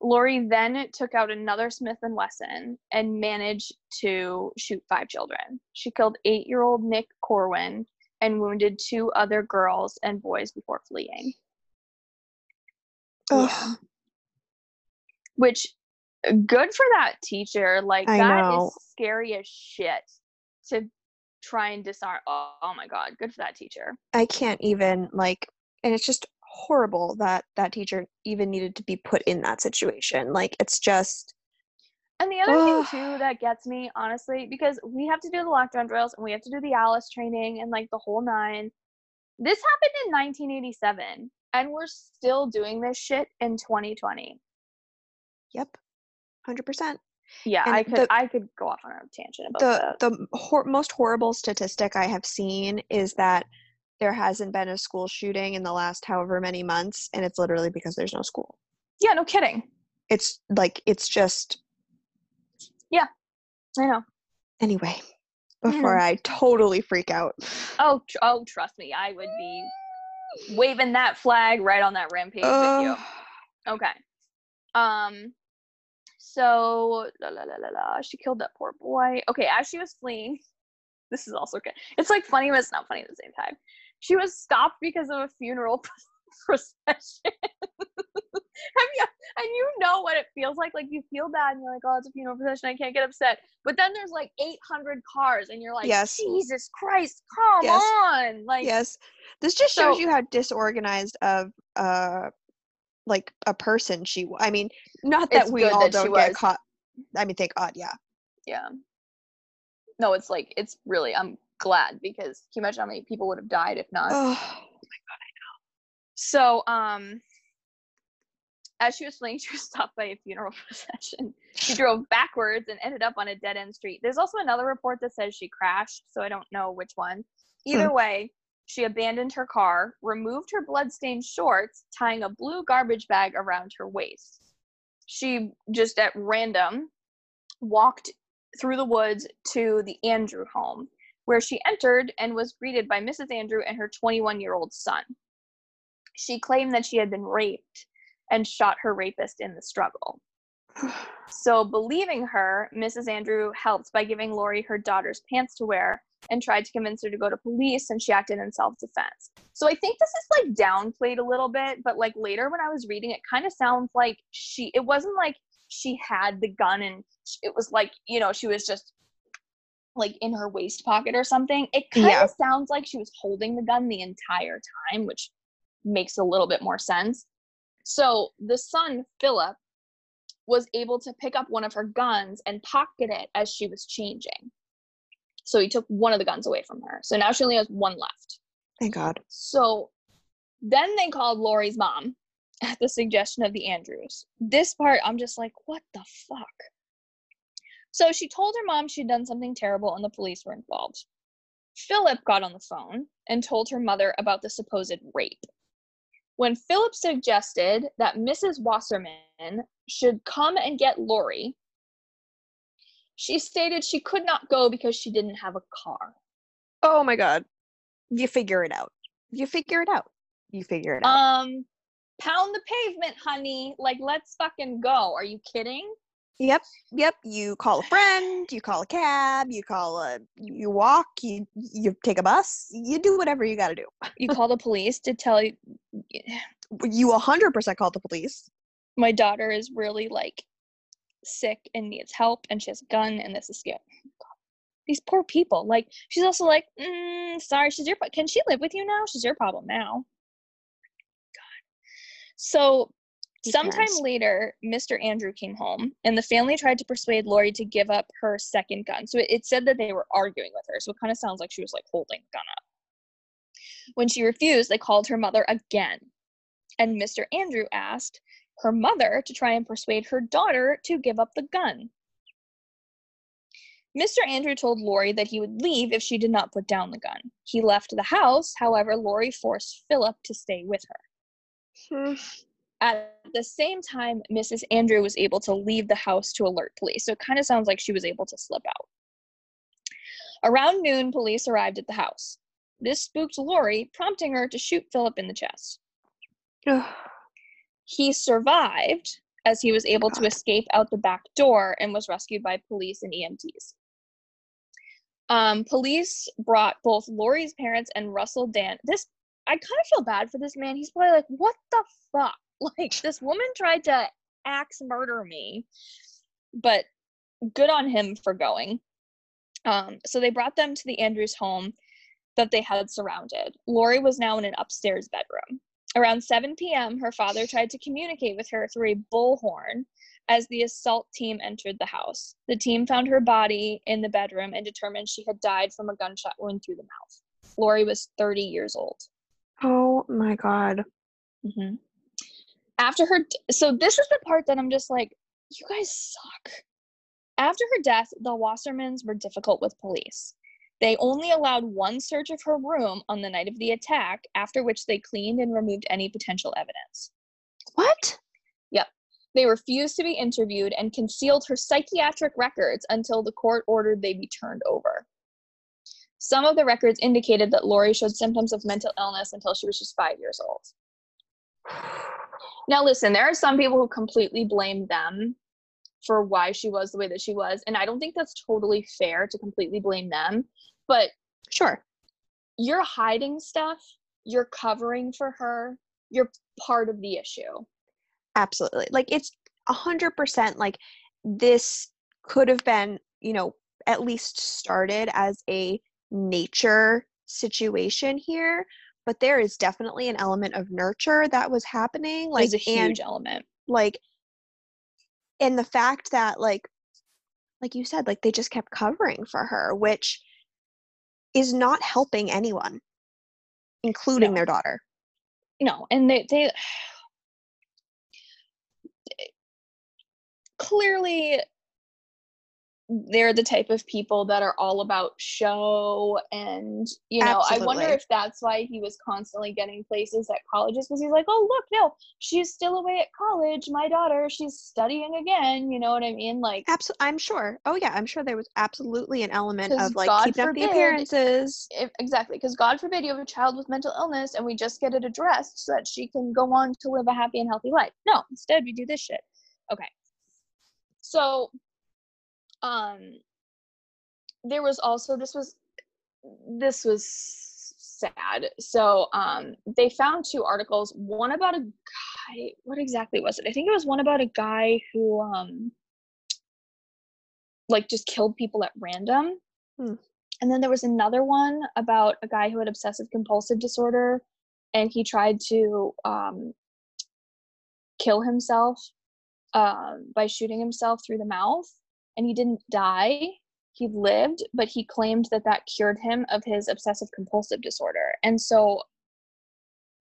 Laurie then took out another Smith and Wesson and managed to shoot five children. She killed eight-year-old Nick Corwin and wounded two other girls and boys before fleeing. Yeah. Which good for that teacher. Like I that is know. scary as shit to try and disarm. Oh, oh my god, good for that teacher. I can't even like and it's just horrible that that teacher even needed to be put in that situation. Like it's just And the other thing too that gets me, honestly, because we have to do the lockdown drills and we have to do the Alice training and like the whole nine. This happened in 1987, and we're still doing this shit in 2020. yep. 100%. Yeah, And I could the- I could go off on a tangent about The that. the hor- most horrible statistic I have seen is that there hasn't been a school shooting in the last however many months and it's literally because there's no school. Yeah, no kidding. It's like it's just Yeah. I know. anyway. Before I totally freak out. Oh, tr- oh, trust me, I would be waving that flag right on that rampage with you. Okay. Um so la la la la la. She killed that poor boy. Okay, as she was fleeing, this is also good. It's like funny, but it's not funny at the same time. She was stopped because of a funeral procession. Have you and you know what it feels like? Like you feel bad and you're like, oh, it's a funeral procession. I can't get upset. But then there's like 800 cars and you're like, Yes. Jesus Christ, come Yes. on. Like, yes this just shows So- you how disorganized of uh like a person she i mean not that we all that don't get was. caught i mean thank god yeah yeah. No, it's like, it's really, I'm glad because can you imagine how many people would have died if not? oh oh my god, I know. So, um, as she was fleeing, she was stopped by a funeral procession. She drove backwards and ended up on a dead end street. There's also another report that says she crashed, so I don't know which one. Either way, she abandoned her car, removed her bloodstained shorts, tying a blue garbage bag around her waist. She just at random walked through the woods to the Andrew home, where she entered and was greeted by Mrs. Andrew and her 21 year old son. She claimed that she had been raped and shot her rapist in the struggle. So, believing her, Mrs. Andrew helped by giving Laurie her daughter's pants to wear and tried to convince her to go to police, and she acted in self defense. So, I think this is like downplayed a little bit, but like later when I was reading, it kind of sounds like she, it wasn't like she had the gun and it was like, you know, she was just like in her waist pocket or something. It kind of Yeah. sounds like she was holding the gun the entire time, which makes a little bit more sense. So the son, Philip, was able to pick up one of her guns and pocket it as she was changing. So he took one of the guns away from her. So now she only has one left. thank god So then they called Laurie's mom at the suggestion of the Andrews. This part, I'm just like, what the fuck? So she told her mom she'd done something terrible and the police were involved. Philip got on the phone and told her mother about the supposed rape. When Philip suggested that Mrs. Wasserman should come and get Laurie, she stated she could not go because she didn't have a car. oh my god you figure it out you figure it out you figure it out Um, pound the pavement, honey. Like, let's fucking go. Are you kidding? Yep, yep. You call a friend, you call a cab, you call a, you walk, you you take a bus, you do whatever you got to do. You call the police to tell you You hundred percent call the police. my daughter is really like sick and needs help, and she has a gun, and this is scary. These poor people. Like, she's also like, mm, sorry, she's your. Can she live with you now? She's your problem now. God. So Sometime later, Mr. Andrew came home, and the family tried to persuade Laurie to give up her second gun. So it, it said that they were arguing with her. So it kind of sounds like she was like holding the gun up. When she refused, they called her mother again. And Mr. Andrew asked her mother to try and persuade her daughter to give up the gun. Mr. Andrew told Laurie that he would leave if she did not put down the gun. He left the house, however, Laurie forced Philip to stay with her. Hmm. At the same time, Mrs. Andrew was able to leave the house to alert police. So it kind of sounds like she was able to slip out. Around noon, police arrived at the house. This spooked Laurie, prompting her to shoot Philip in the chest. He survived as he was able to escape out the back door and was rescued by police and EMTs. Um, police brought both Laurie's parents and Russell Dann. This I kind of feel bad for this man. He's probably like, "What the fuck? Like this woman tried to axe murder me." But good on him for going. Um, so they brought them to the Andrews home that they had surrounded. Laurie was now in an upstairs bedroom. Around 7 p.m., her father tried to communicate with her through a bullhorn as the assault team entered the house. The team found her body in the bedroom and determined she had died from a gunshot wound through the mouth. Laurie was 30 years old. Oh my god. Mm-hmm. After her, so this is the part that I'm just like, you guys suck. After her death, the Wassermans were difficult with police. They only allowed one search of her room on the night of the attack, after which they cleaned and removed any potential evidence. What? Yep they refused to be interviewed and concealed her psychiatric records until the court ordered they be turned over. Some of the records indicated that Laurie showed symptoms of mental illness until she was just five years old. Now, listen, there are some people who completely blame them for why she was the way that she was. And I don't think that's totally fair to completely blame them. But Sure. you're hiding stuff, you're covering for her, you're part of the issue. Absolutely. Like it's a hundred percent like this could have been, you know, at least started as a nature situation here, but there is definitely an element of nurture that was happening. Like There's a and huge element. like and the fact that like like you said, like they just kept covering for her, which is not helping anyone, including No. their daughter. No, and they they clearly they're the type of people that are all about show and you know i wonder if that's why he was constantly getting places at colleges because he's like oh look no she's still away at college my daughter she's studying again you know what i mean? Like Absolutely, I'm sure. Oh yeah, I'm sure there was absolutely an element of like God keeping up the appearances. if, exactly because god forbid you have a child with mental illness and we just get it addressed so that she can go on to live a happy and healthy life. No instead we do this shit. Okay. So um there was also this was this was sad. So um they found two articles one about a guy what exactly was it? I think it was one about a guy who um like just killed people at random. Hmm. and then there was another one about a guy who had obsessive compulsive disorder and he tried to um kill himself um by shooting himself through the mouth and he didn't die he lived but he claimed that that cured him of his obsessive compulsive disorder and so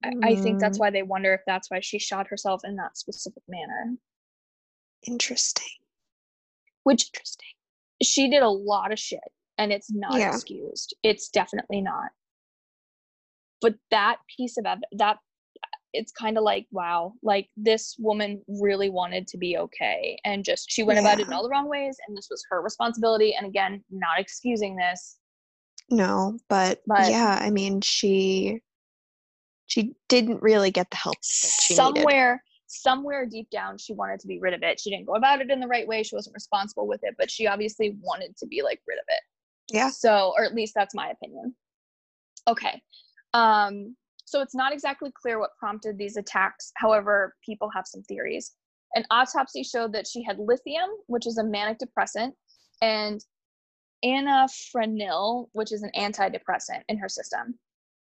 I, I think that's Mm, why they wonder if that's why she shot herself in that specific manner interesting. which Interesting. she did a lot of shit and it's not Yeah. excused it's definitely not but that piece of ev- that it's kind of like wow like this woman really wanted to be okay and just she went about it in all the wrong ways and this was her responsibility and again not excusing this No, but, But- yeah, I mean, she she didn't really get the help that she needed. somewhere somewhere deep down she wanted to be rid of it she didn't go about it in the right way she wasn't responsible with it but she obviously wanted to be like rid of it Yeah. So, or at least that's my opinion. Okay. Um, so it's not exactly clear what prompted these attacks. However, people have some theories. An autopsy showed that she had lithium, which is a manic depressant, and anafranil, which is an antidepressant in her system.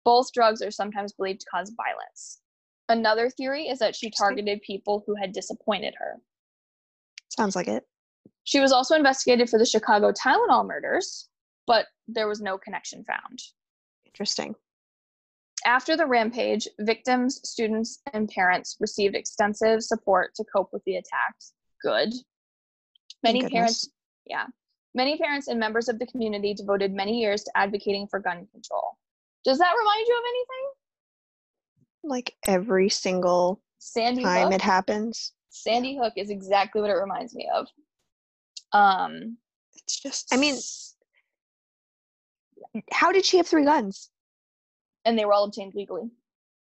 Both drugs are sometimes believed to cause violence. Another theory is that she targeted people who had disappointed her. Sounds like it. She was also investigated for the Chicago Tylenol murders, but there was no connection found. Interesting. After the rampage, victims, students, and parents received extensive support to cope with the attacks. Good. Many parents, yeah, many parents and members of the community devoted many years to advocating for gun control. Does that remind you of anything? Like every single Sandy time Hook. it happens. Sandy Hook is exactly what it reminds me of. Um, It's just I mean, how did she have three guns? And they were all obtained legally.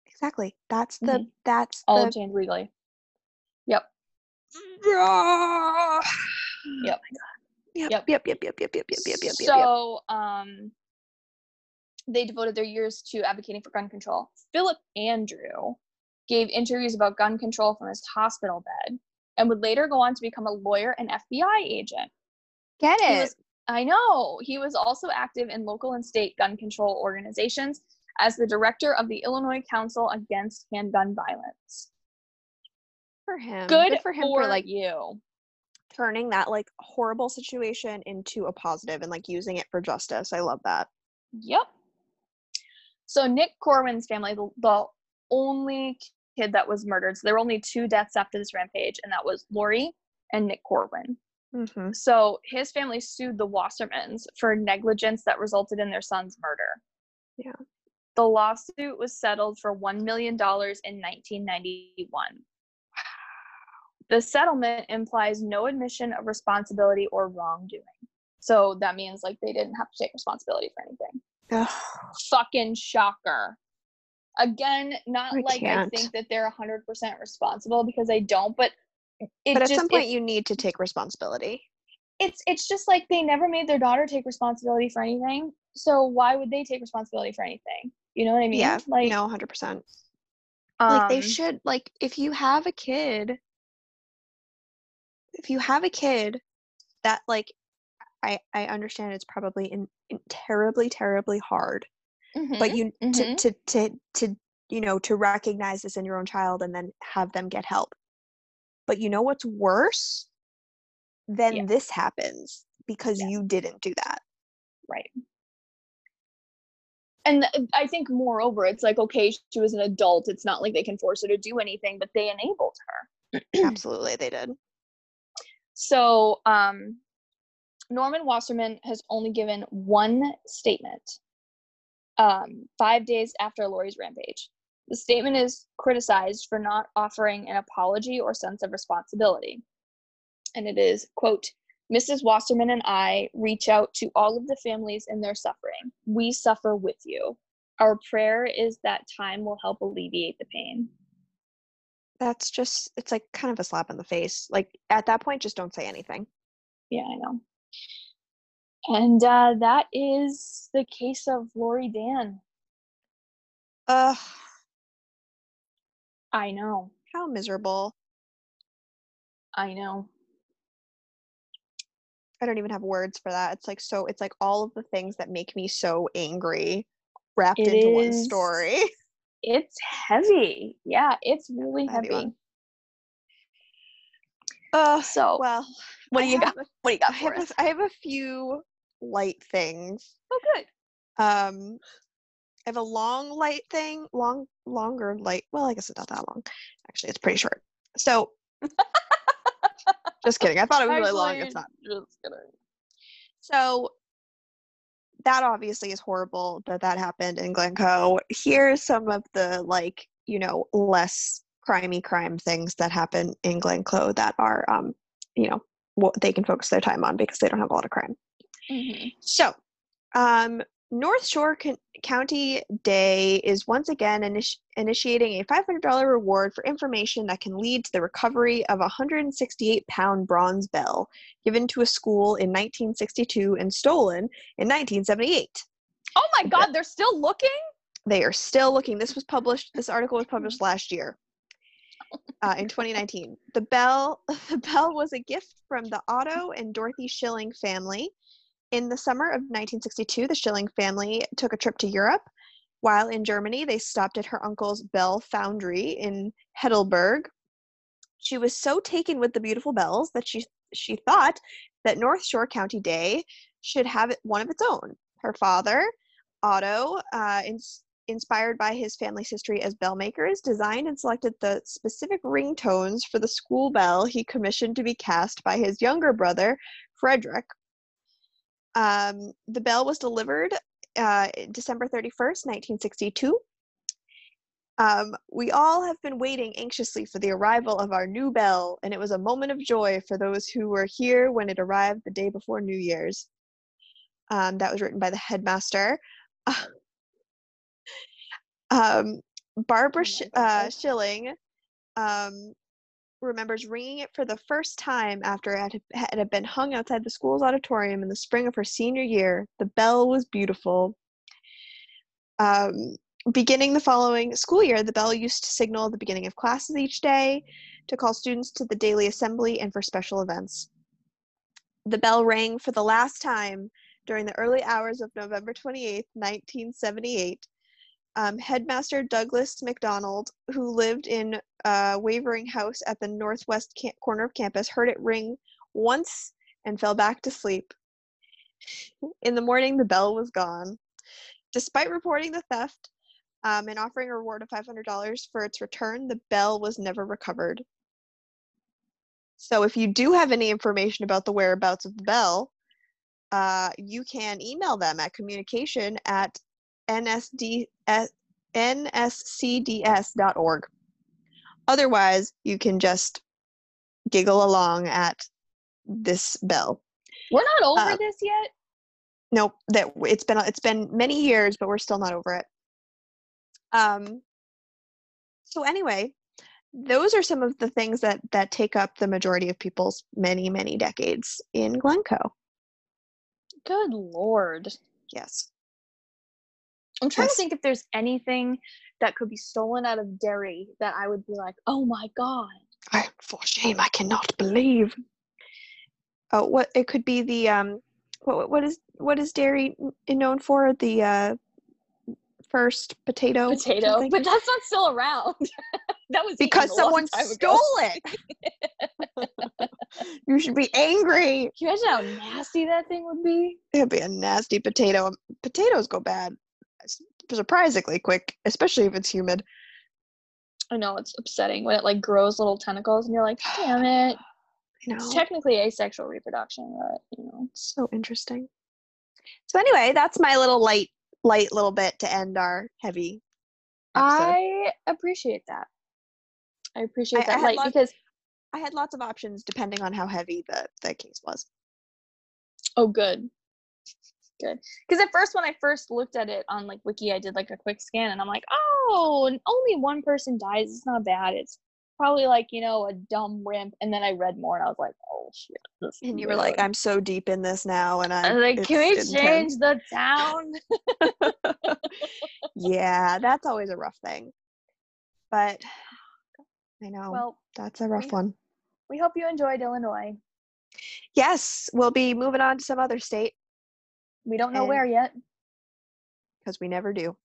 Exactly. That's the Mhm. that's All the obtained legally. Yep. Ah. Yep. Yep, Yep. yep, yep, yep, yep, yep, yep, yep, yep, yep, yep. so um they devoted their years to advocating for gun control philip andrew gave interviews about gun control from his hospital bed and would later go on to become a lawyer and fbi agent Get it. was i know he was also active in local and state gun control organizations as the director of the illinois council against handgun violence for him. good, for him for like you turning that like horrible situation into a positive and like using it for justice. I love that. Yep. So Nick Corwin's family, the, the only kid that was murdered. So there were only two deaths after this rampage, and that was Laurie and Nick Corwin. Mm-hmm. So his family sued the Wassermans for negligence that resulted in their son's murder. Yeah. The lawsuit was settled for $1 million in 1991. The settlement implies no admission of responsibility or wrongdoing. So that means like they didn't have to take responsibility for anything fucking shocker. Again, not I like can't. I think that they're 100% responsible because I don't, but it but at just, some it- point, you need to take responsibility. it's it's just like they never made their daughter take responsibility for anything. So why would they take responsibility for anything? You know what I mean? yeah, Like no, hundred percent. Like they um, should. Like if you have a kid, if you have a kid, that like, I I understand it's probably in, in terribly terribly hard, but mhm, you mhm. to to to to you know to recognize this in your own child and then have them get help. But you know what's worse? Then Yeah. this happens because Yeah. you didn't do that. right. And I think, moreover, it's like okay, she was an adult. It's not like they can force her to do anything, but they enabled her. Absolutely, they did. So, um, Norman Wasserman has only given one statement um, five days after Laurie's rampage. The statement is criticized for not offering an apology or sense of responsibility. And it is, quote, Mrs. Wasserman and I reach out to all of the families in their suffering. We suffer with you. Our prayer is that time will help alleviate the pain. That's just it's like kind of a slap in the face. Like at that point, just don't say anything. Yeah, I know. And uh, that is the case of Laurie Dann. Ugh, I know. how miserable. I know. I don't even have words for that. It's like so it's like all of the things that make me so angry wrapped It into one story. It's heavy. Yeah, it's really heavy heavy. one. Uh So, well, what I do you got? a- What do you got for have us? a, I have a few light things. Oh, good. Um I have a long light thing, long longer light. Well, I guess it's not that long. Actually, it's pretty short. So just kidding. I thought it was really long. It's not. Just kidding. So that obviously is horrible that that happened in Glencoe. Here's some of the like, you know, less crimey crime things that happen in Glencoe that are, um, you know, what they can focus their time on because they don't have a lot of crime. Mhm. So, um, North Shore Con- County Day is once again initi- initiating a $500 reward for information that can lead to the recovery of a 168 pound bronze bell given to a school in 1962 and stolen in 1978. Oh my God, they're still looking? They are still looking. This was published, this article was published last year. Uh, in 2019, the bell the bell was a gift from the Otto and Dorothy Schilling family. In the summer of 1962, the Schilling family took a trip to Europe. While in Germany, they stopped at her uncle's Bell Foundry in Heidelberg. She was so taken with the beautiful bells that she she thought that North Shore County Day should have one of its own. Her father, Otto, uh, ins- inspired by his family's history as bell makers, designed and selected the specific ringtones for the school bell he commissioned to be cast by his younger brother, Frederick. Um, the bell was delivered uh, December 31st, 1962. Um, we all have been waiting anxiously for the arrival of our new bell, and it was a moment of joy for those who were here when it arrived the day before New Year's. Um, that was written by the headmaster. um, Barbara Sh- uh. Schilling um, remembers ringing it for the first time after it had, been hung outside the school's auditorium in the spring of her senior year. The bell was beautiful. Um, beginning the following school year, the bell used to signal the beginning of classes each day, to call students to the daily assembly, and for special events. The bell rang for the last time during the early hours of November 28, 1978. Um, Headmaster Douglas McDonald, who lived in uh, Wavering House at the northwest ca- corner of campus, heard it ring once and fell back to sleep. In the morning, the bell was gone. Despite reporting the theft um, and offering a reward of $500 for its return, the bell was never recovered. So, if you do have any information about the whereabouts of the bell, uh, you can email them at communication at nsd, nscds.org. Otherwise, you can just giggle along at this bell. We're not over Uh, this yet. Nope, that it's been it's been many years, but we're still not over it. Um. So anyway, those are some of the things that that take up the majority of people's many many decades in Glencoe. Good lord. Yes. I'm trying Yes. to think if there's anything that could be stolen out of Derry that I would be like, oh my god. I, for shame, I cannot believe. Oh, what it could be the um, what what is what is Derry known for? The uh, first potato. Potato. But that's not still around. that was because someone time ago. stole it. you should be angry. Can you imagine how nasty that thing would be? It'd be a nasty potato. Potatoes go bad s- surprisingly quick, especially if it's humid. I know it's upsetting when it like grows little tentacles and you're like, damn it. You know, It's technically asexual reproduction, but you know. so interesting. So anyway, that's my little light, light little bit to end our heavy. Episode. I appreciate that. I appreciate I- I that had light lots- because I had lots of options depending on how heavy the the case was. oh good. Good. Because at first when I first looked at it on like wiki, I did like a quick scan and I'm like, oh, and only one person dies. It's not bad. It's probably like, you know, a dumb wimp. And then I read more and I was like, oh shit. And you were like, "I'm so deep in this now," and I I'm was like, can we it's change the town? yeah, that's always a rough thing. But I know well, that's a rough we- one. we hope you enjoyed Illinois. Yes, we'll be moving on to some other state We don't know And- where yet. because we never do,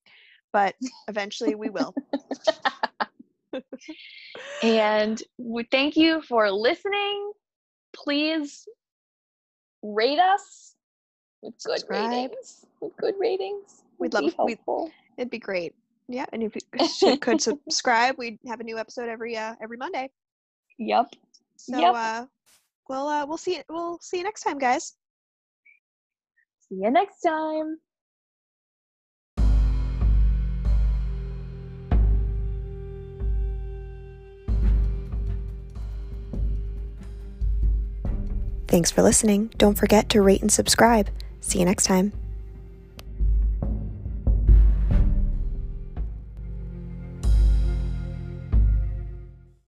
but eventually we will. And we thank you for listening. Please rate us with good Subscribe. ratings. With good ratings. We'd be love- we'd- helpful. It'd be great. Yeah, and if you could subscribe, we'd have a new episode every uh, every Monday. Yep. So Yep. uh, we'll uh, we'll see we'll see you next time, guys. See you next time. Thanks for listening. Don't forget to rate and subscribe. See you next time.